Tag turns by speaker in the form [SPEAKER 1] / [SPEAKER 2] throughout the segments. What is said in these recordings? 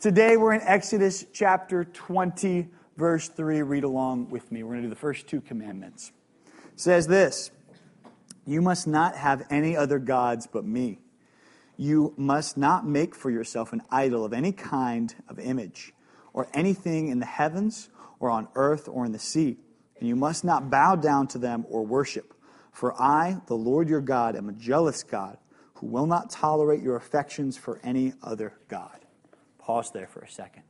[SPEAKER 1] Today we're in Exodus chapter 20, verse 3. Read along with me. We're going to do the first two commandments. It says this You must not have any other gods but me. You must not make for yourself an idol of any kind of image, or anything in the heavens, or on earth, or in the sea. And you must not bow down to them or worship. For I, the Lord your God, am a jealous God who will not tolerate your affections for any other God. Pause there for a second.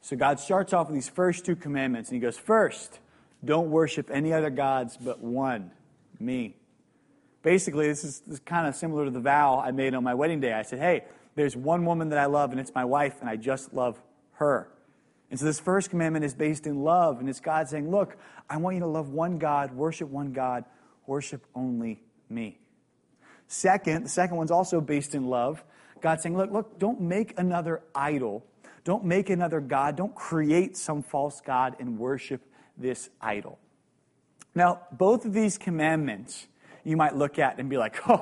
[SPEAKER 1] So God starts off with these first two commandments, and He goes, First, don't worship any other gods but one, me. Basically, this is, this is kind of similar to the vow I made on my wedding day. I said, Hey, there's one woman that I love, and it's my wife, and I just love her. And so this first commandment is based in love, and it's God saying, Look, I want you to love one God, worship one God, worship only me. Second, the second one's also based in love. God saying, Look, look, don't make another idol. Don't make another God. Don't create some false God and worship this idol. Now, both of these commandments you might look at and be like, oh,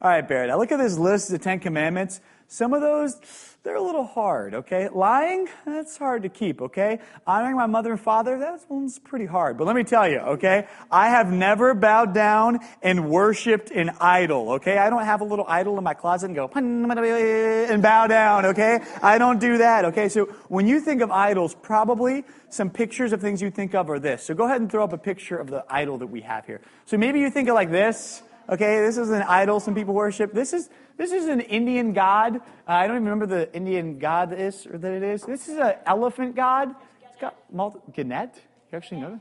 [SPEAKER 1] all right, Barrett, I look at this list of the Ten Commandments. Some of those, they're a little hard, okay? Lying, that's hard to keep, okay? Honoring my mother and father, that one's pretty hard. But let me tell you, okay? I have never bowed down and worshiped an idol, okay? I don't have a little idol in my closet and go, and bow down, okay? I don't do that, okay? So when you think of idols, probably some pictures of things you think of are this. So go ahead and throw up a picture of the idol that we have here. So maybe you think of like this, okay? This is an idol some people worship. This is, this is an Indian god. Uh, I don't even remember the Indian god is or that it is. This is an elephant god. It's got multi. Ganet? You actually know that?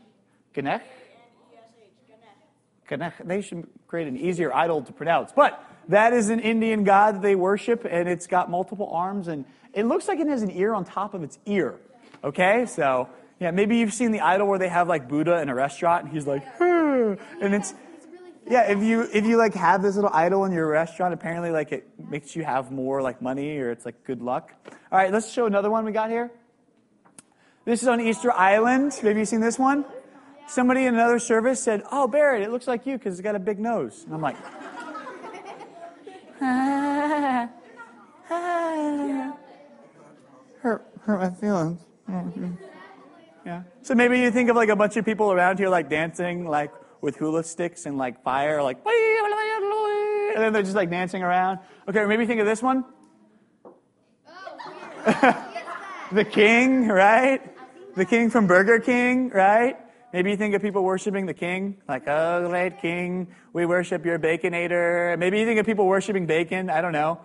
[SPEAKER 1] Ganesh. They should create an easier idol to pronounce. But that is an Indian god that they worship, and it's got multiple arms, and it looks like it has an ear on top of its ear. Okay, so yeah, maybe you've seen the idol where they have like Buddha in a restaurant, and he's like, and it's yeah, if you if you like have this little idol in your restaurant, apparently like it makes you have more like money or it's like good luck. All right, let's show another one we got here. This is on Easter Island. Maybe you've seen this one. Somebody in another service said, "Oh, Barrett, it looks like you because it's got a big nose." And I'm like, hurt hurt my feelings. Yeah. So maybe you think of like a bunch of people around here like dancing like with hula sticks and like fire, like, and then they're just like dancing around. Okay, maybe think of this one. the king, right? The king from Burger King, right? Maybe you think of people worshiping the king, like, oh, great king, we worship your baconator. Maybe you think of people worshiping bacon. I don't know.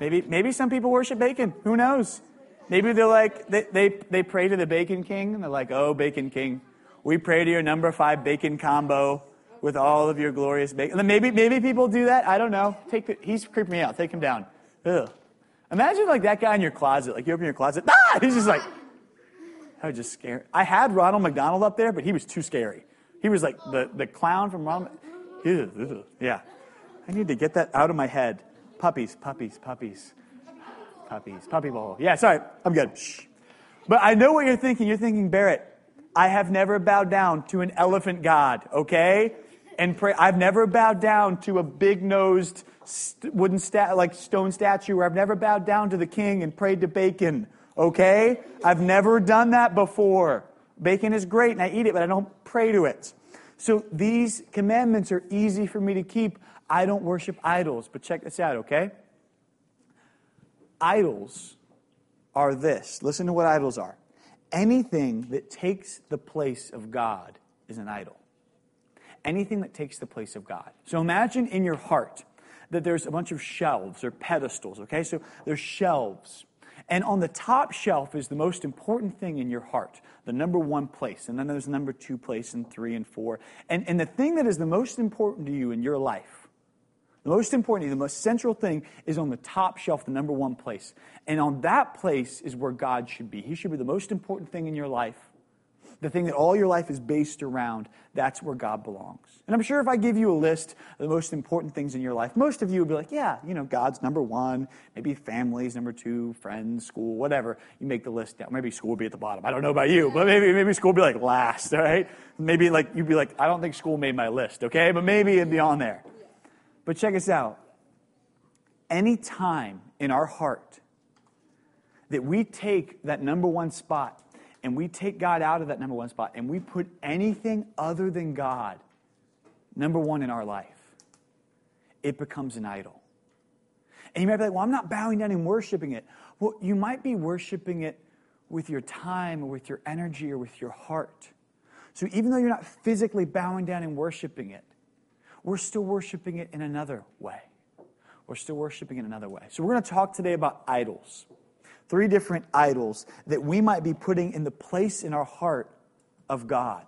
[SPEAKER 1] Maybe, maybe some people worship bacon. Who knows? Maybe they're like, they, they, they pray to the bacon king, and they're like, oh, bacon king, we pray to your number five bacon combo with all of your glorious bacon. Maybe, maybe people do that. I don't know. Take the, he's creeping me out. Take him down. Ugh. Imagine like that guy in your closet. Like you open your closet. Ah! He's just like, I was just scared. I had Ronald McDonald up there, but he was too scary. He was like the, the clown from Ronald. Yeah. I need to get that out of my head. Puppies, puppies, puppies. Puppies, puppy bowl. Yeah, sorry. I'm good. Shh. But I know what you're thinking. You're thinking, Barrett, I have never bowed down to an elephant god, okay? And pray. I've never bowed down to a big nosed wooden sta- like stone statue, or I've never bowed down to the king and prayed to bacon, okay? I've never done that before. Bacon is great and I eat it, but I don't pray to it. So these commandments are easy for me to keep. I don't worship idols, but check this out, okay? Idols are this. Listen to what idols are anything that takes the place of God is an idol. Anything that takes the place of God. So imagine in your heart that there's a bunch of shelves or pedestals, okay? So there's shelves. And on the top shelf is the most important thing in your heart, the number one place. And then there's number two place and three and four. And, and the thing that is the most important to you in your life most importantly, the most central thing is on the top shelf, the number one place. And on that place is where God should be. He should be the most important thing in your life. The thing that all your life is based around, that's where God belongs. And I'm sure if I give you a list of the most important things in your life, most of you would be like, yeah, you know, God's number one, maybe family's number two, friends, school, whatever. You make the list down. Maybe school would be at the bottom. I don't know about you, but maybe, maybe school would be like last, all right? Maybe like, you'd be like, I don't think school made my list, okay? But maybe it'd be on there. But check us out. Any time in our heart that we take that number one spot and we take God out of that number one spot and we put anything other than God number one in our life, it becomes an idol. And you might be like, well, I'm not bowing down and worshiping it. Well, you might be worshiping it with your time or with your energy or with your heart. So even though you're not physically bowing down and worshiping it, we're still worshiping it in another way. We're still worshiping in another way. So we're going to talk today about idols. Three different idols that we might be putting in the place in our heart of God.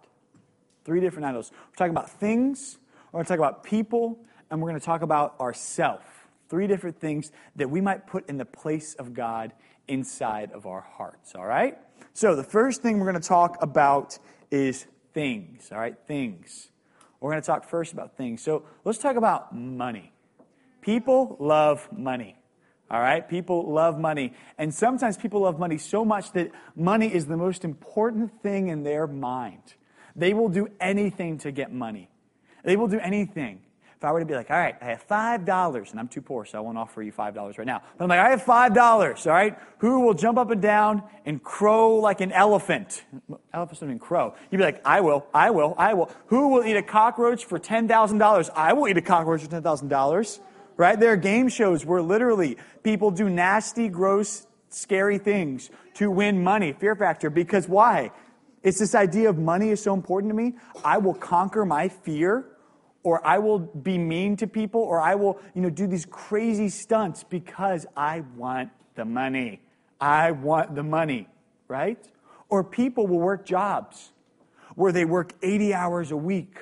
[SPEAKER 1] Three different idols. We're talking about things, we're going to talk about people, and we're going to talk about ourself. Three different things that we might put in the place of God inside of our hearts, all right? So the first thing we're going to talk about is things, all right? Things. We're going to talk first about things. So let's talk about money. People love money. All right? People love money. And sometimes people love money so much that money is the most important thing in their mind. They will do anything to get money. They will do anything. If I were to be like, all right, I have $5, and I'm too poor, so I won't offer you $5 right now. But I'm like, I have $5, all right? Who will jump up and down and crow like an elephant? Elephants don't even crow. You'd be like, I will, I will, I will. Who will eat a cockroach for $10,000? I will eat a cockroach for $10,000. Right? There are game shows where literally people do nasty, gross, scary things to win money. Fear factor. Because why? It's this idea of money is so important to me. I will conquer my fear or I will be mean to people, or I will, you know, do these crazy stunts because I want the money. I want the money, right? Or people will work jobs where they work 80 hours a week,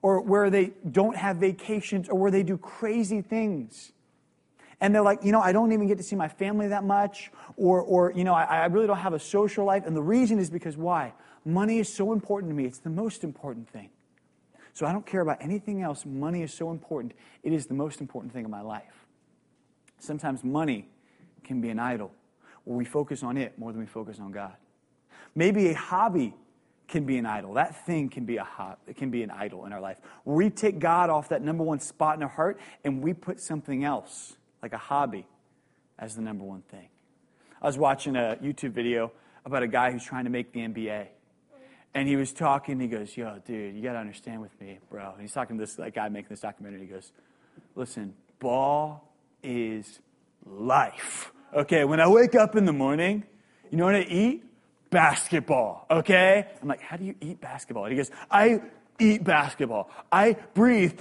[SPEAKER 1] or where they don't have vacations, or where they do crazy things. And they're like, you know, I don't even get to see my family that much, or, or you know, I, I really don't have a social life. And the reason is because why? Money is so important to me. It's the most important thing. So I don't care about anything else. Money is so important. It is the most important thing in my life. Sometimes money can be an idol where we focus on it more than we focus on God. Maybe a hobby can be an idol. That thing can be a hob- it can be an idol in our life. We take God off that number one spot in our heart and we put something else, like a hobby, as the number one thing. I was watching a YouTube video about a guy who's trying to make the NBA. And he was talking, he goes, Yo, dude, you got to understand with me, bro. And he's talking to this like, guy making this documentary. He goes, Listen, ball is life. Okay, when I wake up in the morning, you know what I eat? Basketball. Okay? I'm like, How do you eat basketball? And he goes, I eat basketball. I breathe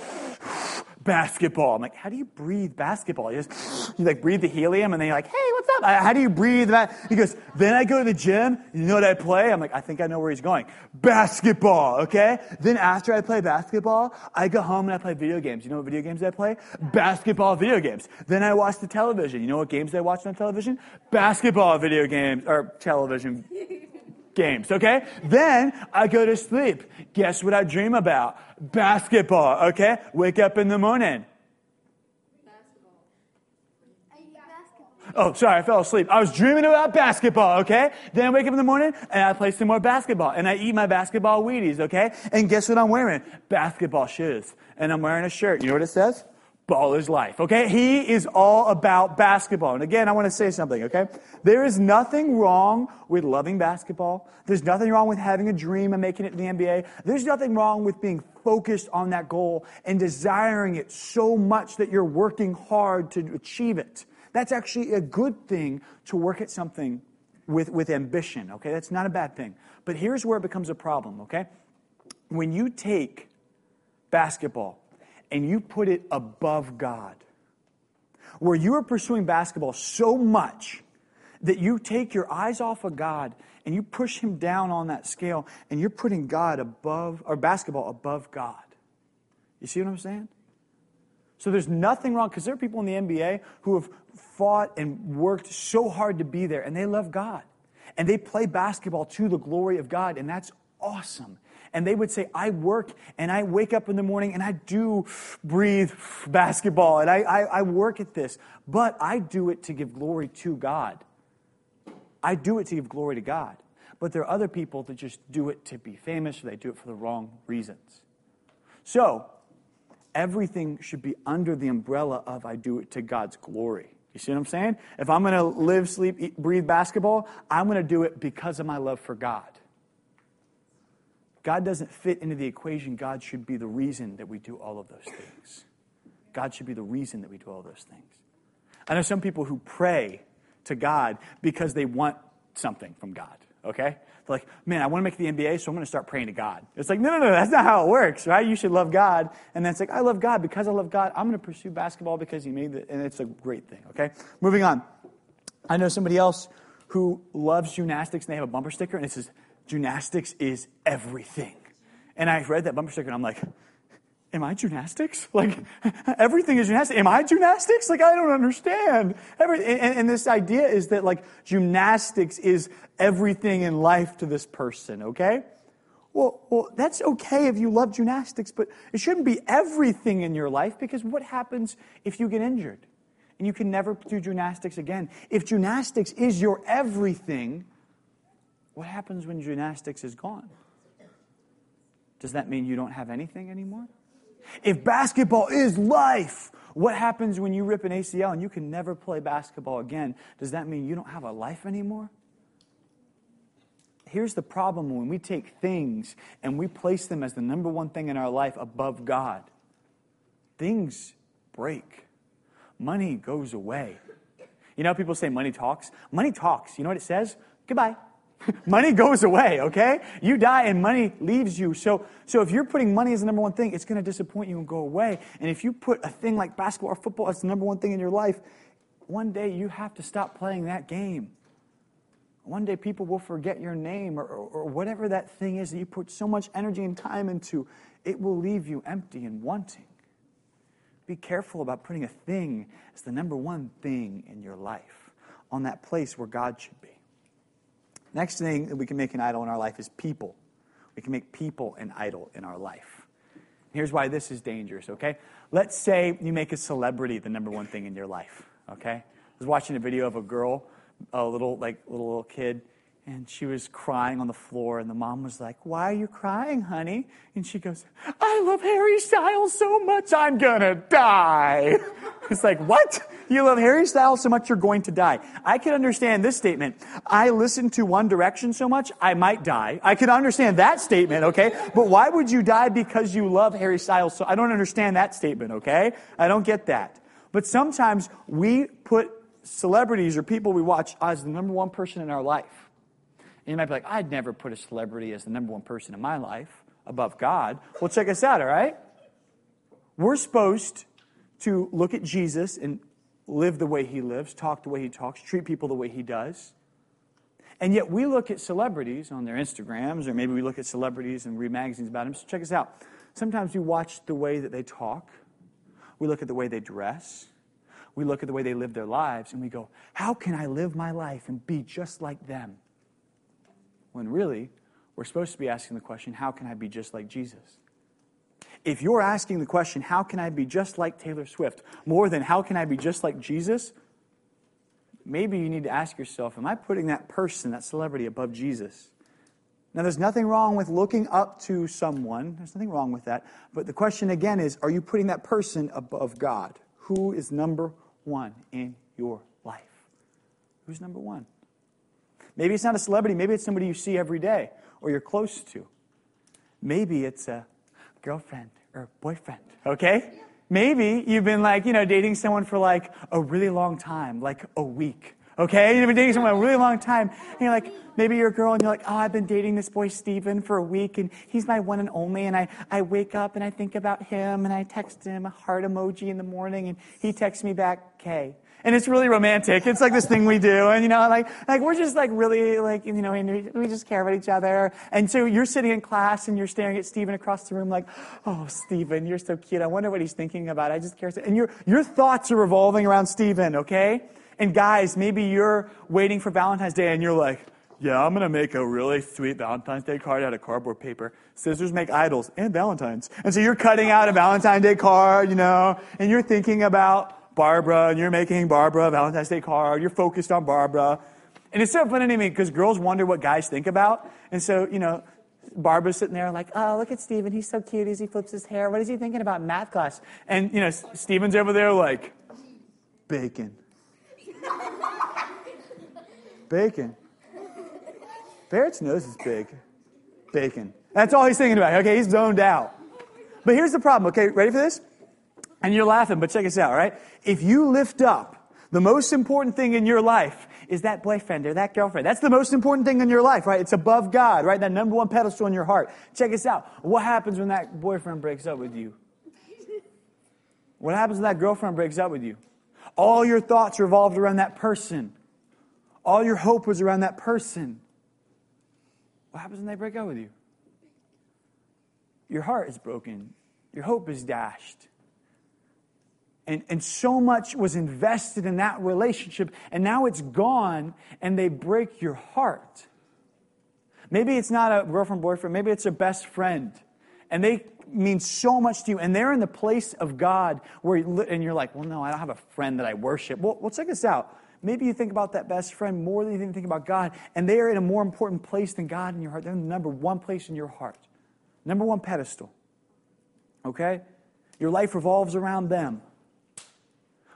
[SPEAKER 1] basketball. I'm like, how do you breathe basketball? You just, you like breathe the helium and then you're like, hey, what's up? How do you breathe that? He goes, then I go to the gym. You know what I play? I'm like, I think I know where he's going. Basketball, okay? Then after I play basketball, I go home and I play video games. You know what video games I play? Basketball video games. Then I watch the television. You know what games I watch on television? Basketball video games, or television games, okay? Then I go to sleep. Guess what I dream about? Basketball, okay? Wake up in the morning. Oh, sorry, I fell asleep. I was dreaming about basketball, okay? Then I wake up in the morning and I play some more basketball and I eat my basketball Wheaties, okay? And guess what I'm wearing? Basketball shoes. And I'm wearing a shirt. You know what it says? Ball is life, okay? He is all about basketball. And again, I want to say something, okay? There is nothing wrong with loving basketball. There's nothing wrong with having a dream and making it in the NBA. There's nothing wrong with being focused on that goal and desiring it so much that you're working hard to achieve it. That's actually a good thing to work at something with, with ambition, okay? That's not a bad thing. But here's where it becomes a problem, okay? When you take basketball and you put it above God. Where you are pursuing basketball so much that you take your eyes off of God and you push him down on that scale and you're putting God above, or basketball above God. You see what I'm saying? So there's nothing wrong, because there are people in the NBA who have fought and worked so hard to be there, and they love God. And they play basketball to the glory of God, and that's awesome and they would say, I work and I wake up in the morning and I do breathe basketball and I, I, I work at this, but I do it to give glory to God. I do it to give glory to God. But there are other people that just do it to be famous or they do it for the wrong reasons. So, everything should be under the umbrella of I do it to God's glory. You see what I'm saying? If I'm going to live, sleep, eat, breathe basketball, I'm going to do it because of my love for God. God doesn't fit into the equation. God should be the reason that we do all of those things. God should be the reason that we do all those things. I know some people who pray to God because they want something from God, okay? They're like, man, I want to make the NBA, so I'm going to start praying to God. It's like, no, no, no, that's not how it works, right? You should love God. And then it's like, I love God. Because I love God, I'm going to pursue basketball because He made it. And it's a great thing, okay? Moving on. I know somebody else who loves gymnastics and they have a bumper sticker and it says, gymnastics is everything. And I read that bumper sticker and I'm like, am I gymnastics? Like, everything is gymnastics. Am I gymnastics? Like, I don't understand. Every, and, and, this idea is that, like, gymnastics is everything in life to this person, okay? Well, well, that's okay if you love gymnastics, but it shouldn't be everything in your life because what happens if you get injured and you can never do gymnastics again? If gymnastics is your everything, what happens when gymnastics is gone? Does that mean you don't have anything anymore? If basketball is life, what happens when you rip an ACL and you can never play basketball again? Does that mean you don't have a life anymore? Here's the problem when we take things and we place them as the number one thing in our life above God. Things break. Money goes away. You know, people say money talks. Money talks. You know what it says? Goodbye. money goes away, okay? You die and money leaves you. So, so if you're putting money as the number one thing, it's going to disappoint you and go away. And if you put a thing like basketball or football as the number one thing in your life, one day you have to stop playing that game. One day people will forget your name or, or, or whatever that thing is that you put so much energy and time into. It will leave you empty and wanting. Be careful about putting a thing as the number one thing in your life on that place where God should be. Next thing that we can make an idol in our life is people. We can make people an idol in our life. Here's why this is dangerous, okay? Let's say you make a celebrity the number one thing in your life, okay? I was watching a video of a girl, a little like little, little kid, and she was crying on the floor, and the mom was like, Why are you crying, honey? And she goes, I love Harry Styles so much, I'm gonna die. It's like, What? You love Harry Styles so much, you're going to die. I can understand this statement. I listen to One Direction so much, I might die. I can understand that statement, okay? But why would you die because you love Harry Styles? So I don't understand that statement, okay? I don't get that. But sometimes we put celebrities or people we watch as the number one person in our life. And you might be like, I'd never put a celebrity as the number one person in my life above God. Well, check us out, all right? We're supposed to look at Jesus and live the way he lives, talk the way he talks, treat people the way he does. And yet we look at celebrities on their Instagrams, or maybe we look at celebrities and read magazines about them. So check us out. Sometimes we watch the way that they talk, we look at the way they dress, we look at the way they live their lives, and we go, How can I live my life and be just like them? When really, we're supposed to be asking the question, how can I be just like Jesus? If you're asking the question, how can I be just like Taylor Swift, more than how can I be just like Jesus, maybe you need to ask yourself, am I putting that person, that celebrity, above Jesus? Now, there's nothing wrong with looking up to someone. There's nothing wrong with that. But the question again is are you putting that person above God? Who is number one in your life? Who's number one? Maybe it's not a celebrity, maybe it's somebody you see every day or you're close to. Maybe it's a girlfriend or boyfriend, okay? Maybe you've been like, you know, dating someone for like a really long time, like a week. Okay? You've been dating someone a really long time. And you're like, maybe you're a girl and you're like, oh, I've been dating this boy Steven for a week and he's my one and only. And I, I wake up and I think about him and I text him a heart emoji in the morning and he texts me back, K and it's really romantic. It's like this thing we do, and you know, like like we're just like really like you know, we just care about each other. And so you're sitting in class and you're staring at Stephen across the room, like, oh, Stephen, you're so cute. I wonder what he's thinking about. I just care. And your your thoughts are revolving around Stephen, okay? And guys, maybe you're waiting for Valentine's Day, and you're like. Yeah, I'm gonna make a really sweet Valentine's Day card out of cardboard paper. Scissors make idols and Valentines. And so you're cutting out a Valentine's Day card, you know, and you're thinking about Barbara, and you're making Barbara a Valentine's Day card. You're focused on Barbara. And it's so funny to me because girls wonder what guys think about. And so, you know, Barbara's sitting there like, oh, look at Steven. He's so cute as he flips his hair. What is he thinking about math class? And, you know, Steven's over there like, bacon. Bacon. Barrett's nose is big. Bacon. That's all he's thinking about. Okay, he's zoned out. But here's the problem. Okay, ready for this? And you're laughing, but check this out, right? If you lift up the most important thing in your life is that boyfriend or that girlfriend. That's the most important thing in your life, right? It's above God, right? That number one pedestal in your heart. Check this out. What happens when that boyfriend breaks up with you? What happens when that girlfriend breaks up with you? All your thoughts revolved around that person. All your hope was around that person. What happens when they break up with you? Your heart is broken. Your hope is dashed. And, and so much was invested in that relationship, and now it's gone, and they break your heart. Maybe it's not a girlfriend, boyfriend, maybe it's a best friend. And they mean so much to you, and they're in the place of God where, you, and you're like, well, no, I don't have a friend that I worship. Well, well check this out. Maybe you think about that best friend more than you think about God, and they are in a more important place than God in your heart. They're in the number one place in your heart, number one pedestal. Okay? Your life revolves around them.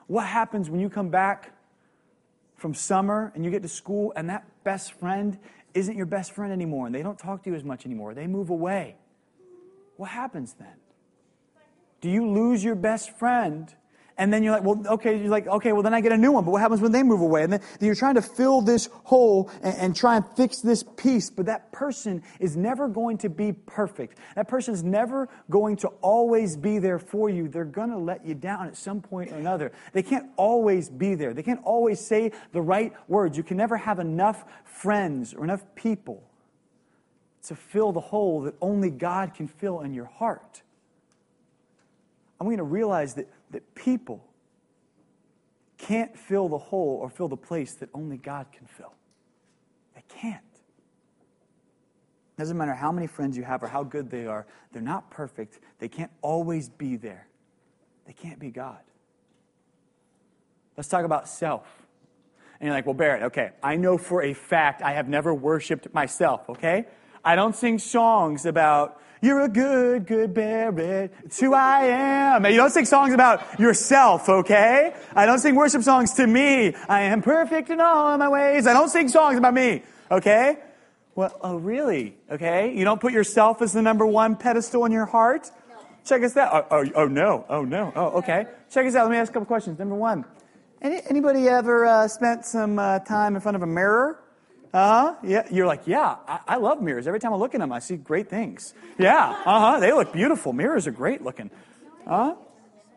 [SPEAKER 1] What happens when you come back from summer and you get to school and that best friend isn't your best friend anymore and they don't talk to you as much anymore? They move away. What happens then? Do you lose your best friend and then you're like, well, okay, you're like, okay, well, then I get a new one. But what happens when they move away? And then you're trying to fill this hole and, and try and fix this piece. But that person is never going to be perfect. That person is never going to always be there for you. They're going to let you down at some point or another. They can't always be there. They can't always say the right words. You can never have enough friends or enough people to fill the hole that only God can fill in your heart. I'm going to realize that that people can't fill the hole or fill the place that only God can fill. They can't. It Doesn't matter how many friends you have or how good they are, they're not perfect. They can't always be there. They can't be God. Let's talk about self. And you're like, well, Barrett, okay, I know for a fact I have never worshiped myself, okay? I don't sing songs about you're a good, good Barrett. It's who I am. You don't sing songs about yourself, okay? I don't sing worship songs to me. I am perfect in all my ways. I don't sing songs about me, okay? Well, oh, really? Okay? You don't put yourself as the number one pedestal in your heart? No. Check us out. Oh, oh, oh, no. Oh, no. Oh, okay. Check us out. Let me ask a couple questions. Number one. Any, anybody ever uh, spent some uh, time in front of a mirror? Uh huh. Yeah. You're like, yeah, I, I, love mirrors. Every time I look in them, I see great things. Yeah. Uh huh. They look beautiful. Mirrors are great looking. Uh huh.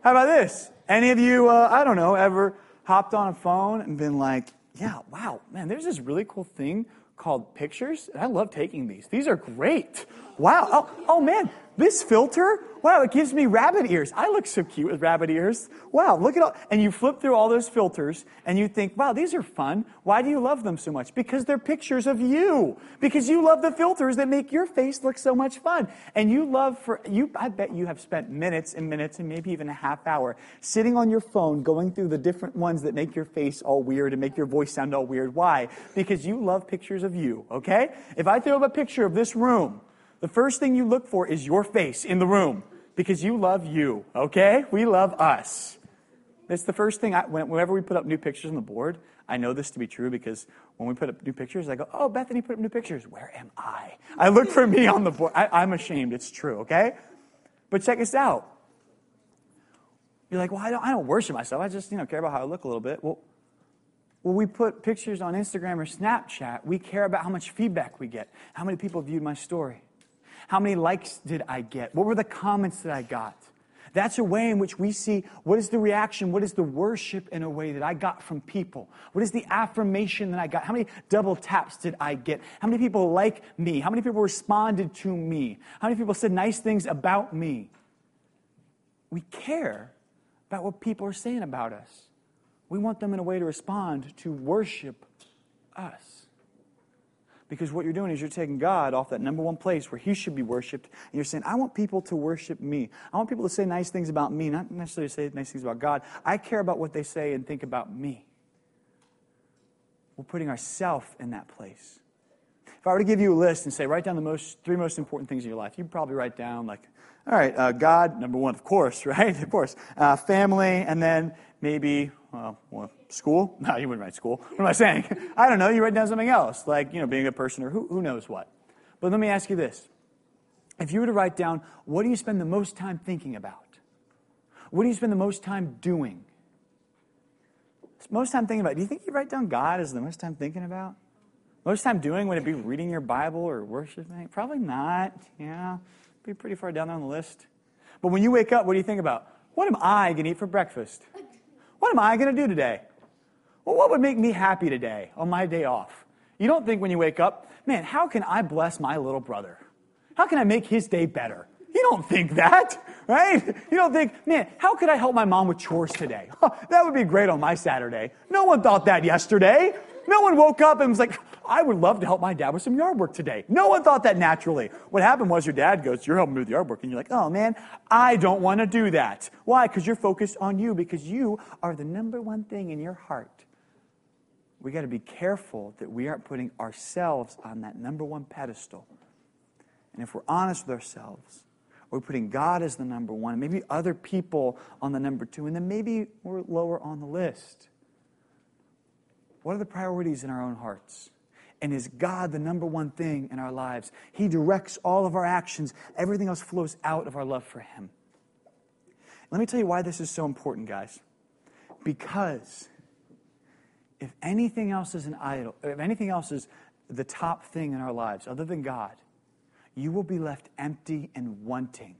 [SPEAKER 1] How about this? Any of you, uh, I don't know, ever hopped on a phone and been like, yeah, wow, man, there's this really cool thing called pictures. And I love taking these. These are great. Wow. Oh, oh man, this filter, wow, it gives me rabbit ears. I look so cute with rabbit ears. Wow, look at all. And you flip through all those filters and you think, wow, these are fun. Why do you love them so much? Because they're pictures of you. Because you love the filters that make your face look so much fun. And you love for, you, I bet you have spent minutes and minutes and maybe even a half hour sitting on your phone going through the different ones that make your face all weird and make your voice sound all weird. Why? Because you love pictures of you, okay? If I throw up a picture of this room, the first thing you look for is your face in the room because you love you, okay? We love us. That's the first thing, I, whenever we put up new pictures on the board, I know this to be true because when we put up new pictures, I go, oh, Bethany put up new pictures. Where am I? I look for me on the board. I, am ashamed. It's true, okay? But check this out. You're like, well, I don't, I don't worship myself. I just, you know, care about how I look a little bit. Well, when we put pictures on Instagram or Snapchat, we care about how much feedback we get. How many people viewed my story? How many likes did I get? What were the comments that I got? That's a way in which we see what is the reaction, what is the worship in a way that I got from people? What is the affirmation that I got? How many double taps did I get? How many people like me? How many people responded to me? How many people said nice things about me? We care about what people are saying about us. We want them in a way to respond to worship us. Because what you're doing is you're taking God off that number one place where He should be worshiped, and you're saying, I want people to worship me. I want people to say nice things about me, not necessarily say nice things about God. I care about what they say and think about me. We're putting ourselves in that place. If I were to give you a list and say, write down the most, three most important things in your life, you'd probably write down, like, all right, uh, God, number one, of course, right? Of course. Uh, family, and then maybe Well, school? No, you wouldn't write school. What am I saying? I don't know. You write down something else, like, you know, being a person or who, who knows what. But let me ask you this. If you were to write down, what do you spend the most time thinking about? What do you spend the most time doing? Most time thinking about. Do you think you write down God as the most time thinking about? Most time doing would it be reading your Bible or worshiping? Probably not. Yeah, be pretty far down on the list. But when you wake up, what do you think about? What am I going to eat for breakfast? What am I going to do today? Well, what would make me happy today on my day off? You don't think when you wake up, man, how can I bless my little brother? How can I make his day better? You don't think that, right? You don't think, man, how could I help my mom with chores today? that would be great on my Saturday. No one thought that yesterday. No one woke up and was like, I would love to help my dad with some yard work today. No one thought that naturally. What happened was your dad goes, You're helping me with yard work. And you're like, Oh man, I don't want to do that. Why? Because you're focused on you, because you are the number one thing in your heart. We got to be careful that we aren't putting ourselves on that number one pedestal. And if we're honest with ourselves, we're putting God as the number one, maybe other people on the number two, and then maybe we're lower on the list. What are the priorities in our own hearts? And is God the number one thing in our lives? He directs all of our actions, everything else flows out of our love for Him. Let me tell you why this is so important, guys. Because if anything else is an idol, if anything else is the top thing in our lives other than God, you will be left empty and wanting.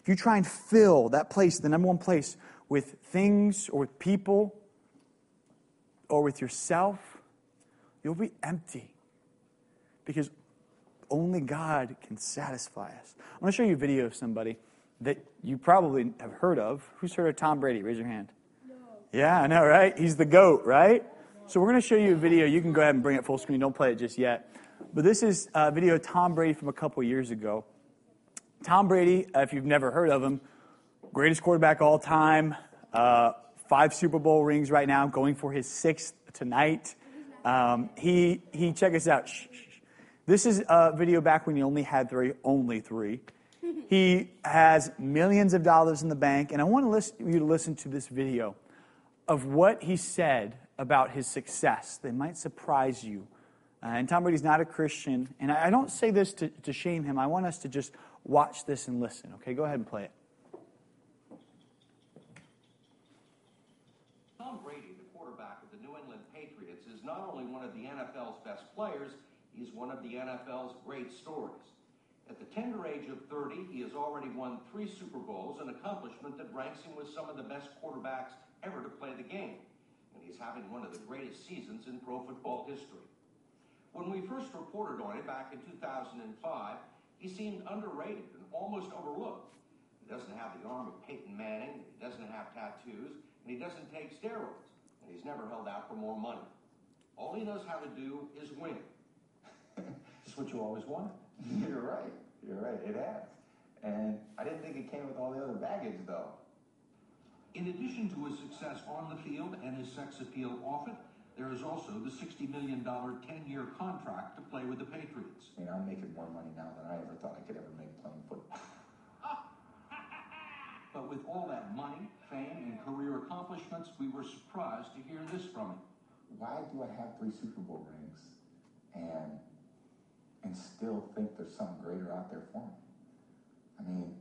[SPEAKER 1] If you try and fill that place, the number one place, with things or with people or with yourself, you'll be empty because only God can satisfy us. I'm going to show you a video of somebody that you probably have heard of. Who's heard of Tom Brady? Raise your hand. No. Yeah, I know, right? He's the GOAT, right? So we're going to show you a video. You can go ahead and bring it full screen. Don't play it just yet. But this is a video of Tom Brady from a couple years ago. Tom Brady, uh, if you've never heard of him, greatest quarterback all time, uh, five Super Bowl rings right now, going for his sixth tonight. Um, he, he, check us out. Shh, shh. This is a video back when he only had three, only three. He has millions of dollars in the bank, and I want to listen, you to listen to this video of what he said about his success. They might surprise you uh, and Tom Brady's not a Christian. And I, I don't say this to, to shame him. I want us to just watch this and listen. Okay, go ahead and play it.
[SPEAKER 2] Tom Brady, the quarterback of the New England Patriots, is not only one of the NFL's best players, he's one of the NFL's great stories. At the tender age of 30, he has already won three Super Bowls, an accomplishment that ranks him with some of the best quarterbacks ever to play the game. And he's having one of the greatest seasons in pro football history. When we first reported on him back in 2005, he seemed underrated and almost overlooked. He doesn't have the arm of Peyton Manning, he doesn't have tattoos, and he doesn't take steroids, and he's never held out for more money. All he knows how to do is win.
[SPEAKER 3] It's what you always wanted. Mm-hmm. You're right. You're right. It has. And I didn't think it came with all the other baggage, though.
[SPEAKER 2] In addition to his success on the field and his sex appeal off it, there is also the $60 million 10-year contract to play with the Patriots.
[SPEAKER 3] I mean, I'm making more money now than I ever thought I could ever make playing football.
[SPEAKER 2] but with all that money, fame, and career accomplishments, we were surprised to hear this from him.
[SPEAKER 3] Why do I have three Super Bowl rings and and still think there's something greater out there for me? I mean,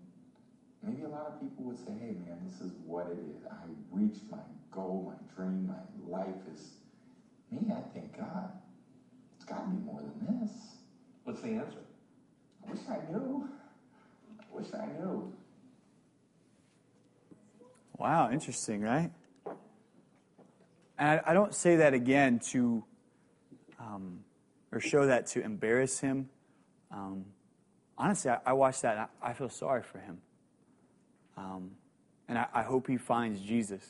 [SPEAKER 3] maybe a lot of people would say, hey man, this is what it is. I reached my goal, my dream, my life is me, I think, God, it's got to be more than this.
[SPEAKER 2] What's the answer?
[SPEAKER 3] I wish I knew. I wish I knew.
[SPEAKER 1] Wow, interesting, right? And I, I don't say that again to, um, or show that to embarrass him. Um, honestly, I, I watch that I, I, feel sorry for him. Um, and I, I hope he finds Jesus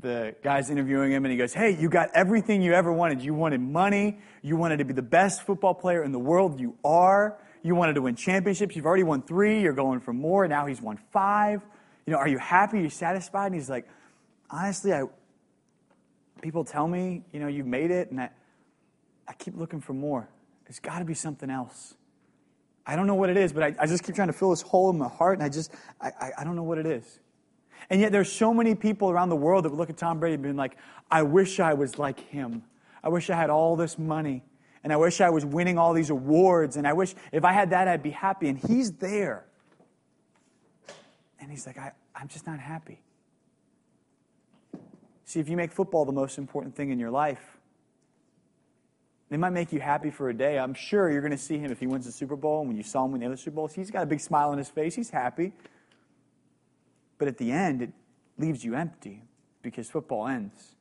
[SPEAKER 1] the guy's interviewing him and he goes, Hey, you got everything you ever wanted. You wanted money. You wanted to be the best football player in the world. You are. You wanted to win championships. You've already won three. You're going for more. Now he's won five. You know, are you happy? Are you satisfied? And he's like, Honestly, I, people tell me, you know, you've made it, and I, I keep looking for more. There's got to be something else. I don't know what it is, but I, I, just keep trying to fill this hole in my heart, and I just, I, I, I don't know what it is. And yet there's so many people around the world that would look at Tom Brady and be like, I wish I was like him. I wish I had all this money. And I wish I was winning all these awards. And I wish if I had that, I'd be happy. And he's there. And he's like, I, I'm just not happy. See, if you make football the most important thing in your life, it might make you happy for a day. I'm sure you're going to see him if he wins the Super Bowl. And when you saw him win the other Super Bowls, he's got a big smile on his face. He's happy. But at the end, it leaves you empty because football ends.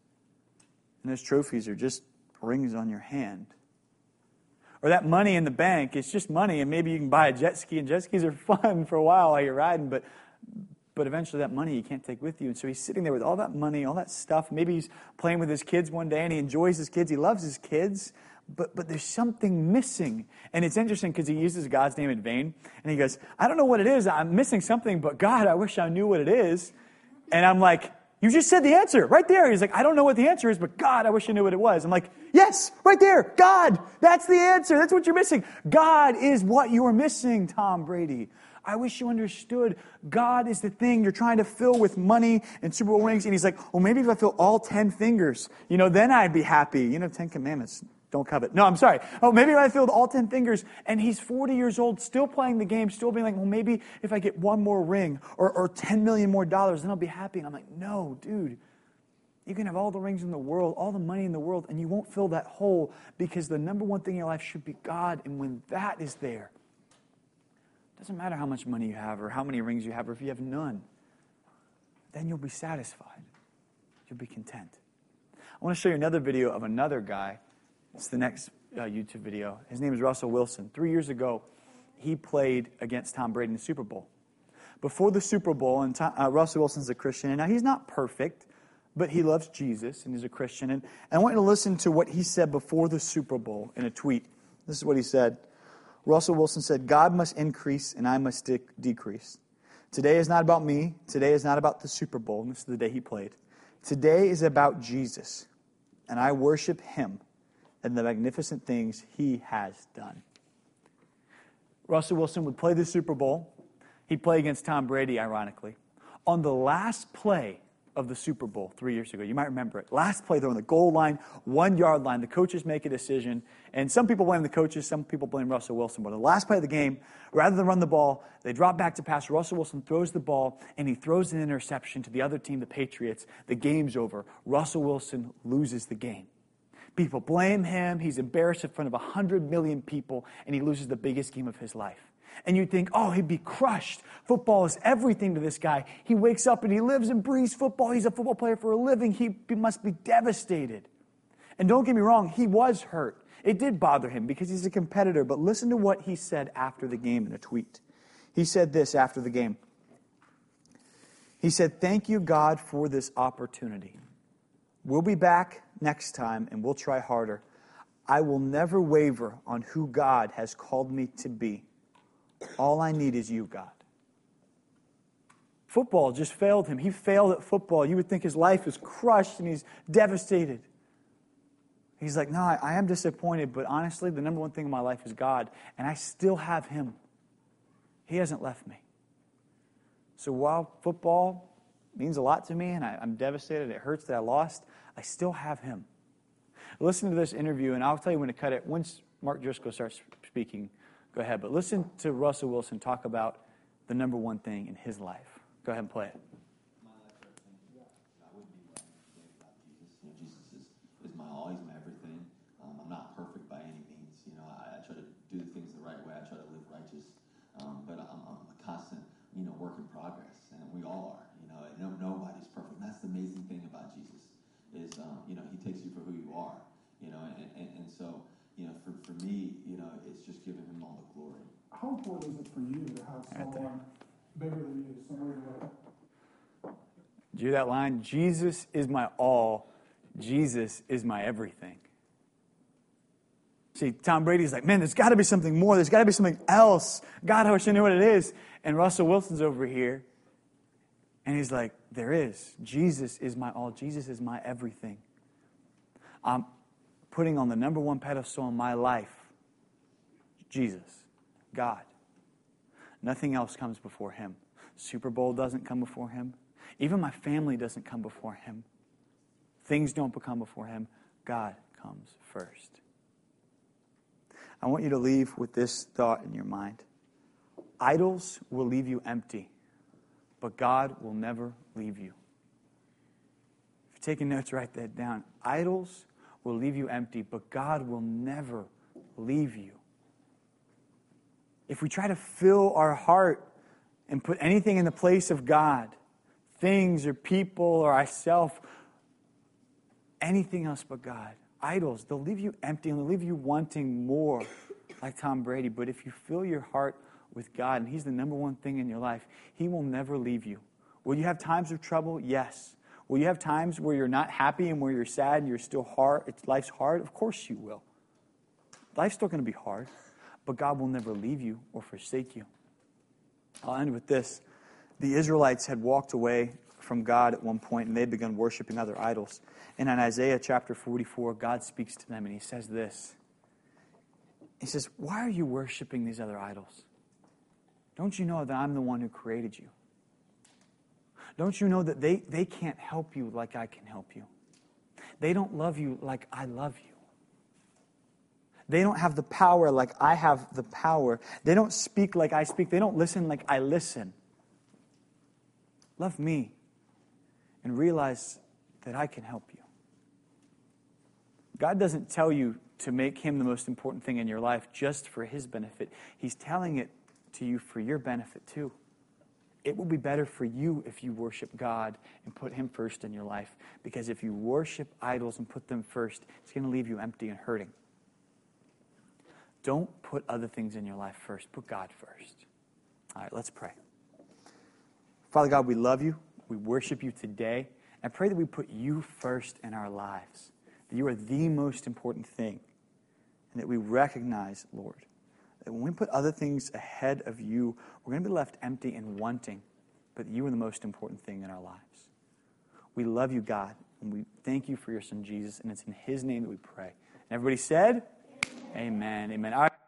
[SPEAKER 1] And those trophies are just rings on your hand. Or that money in the bank, it's just money, and maybe you can buy a jet ski, and jet skis are fun for a while while you're riding, but but eventually that money you can't take with you. And so he's sitting there with all that money, all that stuff. Maybe he's playing with his kids one day and he enjoys his kids, he loves his kids, but, but there's something missing. And it's interesting because he uses God's name in vain. And he goes, I don't know what it is. I'm missing something, but God, I wish I knew what it is. And I'm like, you just said the answer right there. He's like, I don't know what the answer is, but God, I wish I knew what it was. I'm like, yes, right there. God, that's the answer. That's what you're missing. God is what you are missing, Tom Brady. I wish you understood God is the thing you're trying to fill with money and Super Bowl rings. And he's like, well, maybe if I fill all 10 fingers, you know, then I'd be happy. You know, 10 commandments. Don't covet. No, I'm sorry. Oh, maybe if I filled all 10 fingers and he's 40 years old, still playing the game, still being like, well, maybe if I get one more ring or, or 10 million more dollars, then I'll be happy. And I'm like, no, dude. You can have all the rings in the world, all the money in the world, and you won't fill that hole because the number one thing in your life should be God. And when that is there, doesn't matter how much money you have or how many rings you have or if you have none, then you'll be satisfied. You'll be content. I want to show you another video of another guy it's the next uh, YouTube video. His name is Russell Wilson. Three years ago, he played against Tom Brady in the Super Bowl. Before the Super Bowl, and Tom, uh, Russell Wilson's a Christian, and now he's not perfect, but he loves Jesus and he's a Christian. And, and I want you to listen to what he said before the Super Bowl in a tweet. This is what he said. Russell Wilson said, God must increase and I must de- decrease. Today is not about me. Today is not about the Super Bowl. This is the day he played. Today is about Jesus, and I worship him and the magnificent things he has done. Russell Wilson would play the Super Bowl. He'd play against Tom Brady, ironically. On the last play of the Super Bowl three years ago, you might remember it. Last play, they're on the goal line, one yard line. The coaches make a decision, and some people blame the coaches, some people blame Russell Wilson. But the last play of the game, rather than run the ball, they drop back to pass. Russell Wilson throws the ball, and he throws an interception to the other team, the Patriots. The game's over. Russell Wilson loses the game. People blame him. He's embarrassed in front of 100 million people, and he loses the biggest game of his life. And you'd think, oh, he'd be crushed. Football is everything to this guy. He wakes up and he lives and breathes football. He's a football player for a living. He must be devastated. And don't get me wrong, he was hurt. It did bother him because he's a competitor. But listen to what he said after the game in a tweet. He said this after the game. He said, Thank you, God, for this opportunity. We'll be back next time and we'll try harder. I will never waver on who God has called me to be. All I need is you, God. Football just failed him. He failed at football. You would think his life is crushed and he's devastated. He's like, No, I, am disappointed, but honestly, the number one thing in my life is God, and I still have him. He hasn't left me. So while football means a lot to me, and I, am devastated. It hurts that I lost. I still have him. Listen to this interview, and I'll tell you when to cut it. Once Mark Driscoll starts speaking, go ahead. But listen to Russell Wilson talk about the number one thing in his life. Go ahead and play it.
[SPEAKER 4] How important is it for you to have someone bigger than you, that
[SPEAKER 1] do you that line? Jesus is my all. Jesus is my everything. See, Tom Brady's like, man, there's got to be something more. There's got to be something else. God, I wish I knew what it is. And Russell Wilson's over here. And he's like, there is. Jesus is my all. Jesus is my everything. I'm putting on the number one pedestal in my life Jesus. God. Nothing else comes before him. Super Bowl doesn't come before him. Even my family doesn't come before Him. Things don't become before Him. God comes first. I want you to leave with this thought in your mind idols will leave you empty, but God will never leave you. If you're taking notes, write that down. Idols will leave you empty, but God will never leave you. If we try to fill our heart and put anything in the place of God, things or people or ourself, anything else but God, idols, they'll leave you empty and they'll leave you wanting more, like Tom Brady. But if you fill your heart with God and He's the number one thing in your life, He will never leave you. Will you have times of trouble? Yes. Will you have times where you're not happy and where you're sad and you're still hard? It's, life's hard? Of course you will. Life's still going to be hard, but God will never leave you or forsake you. I'll end with this. The Israelites had walked away from God at one point and they'd begun worshiping other idols. And in Isaiah chapter 44, God speaks to them and he says this He says, Why are you worshiping these other idols? Don't you know that I'm the one who created you? Don't you know that they, they can't help you like I can help you? They don't love you like I love you. They don't have the power like I have the power. They don't speak like I speak. They don't listen like I listen. Love me and realize that I can help you. God doesn't tell you to make Him the most important thing in your life just for His benefit, He's telling it to you for your benefit too. It will be better for you if you worship God and put Him first in your life. Because if you worship idols and put them first, it's going to leave you empty and hurting. Don't put other things in your life first. Put God first. All right, let's pray. Father God, we love you. We worship you today. I pray that we put you first in our lives, that you are the most important thing, and that we recognize, Lord, that when we put other things ahead of you, we're going to be left empty and wanting, but you are the most important thing in our lives. We love you, God, and we thank you for your son, Jesus, and it's in his name that we pray. And everybody said, Amen. Amen.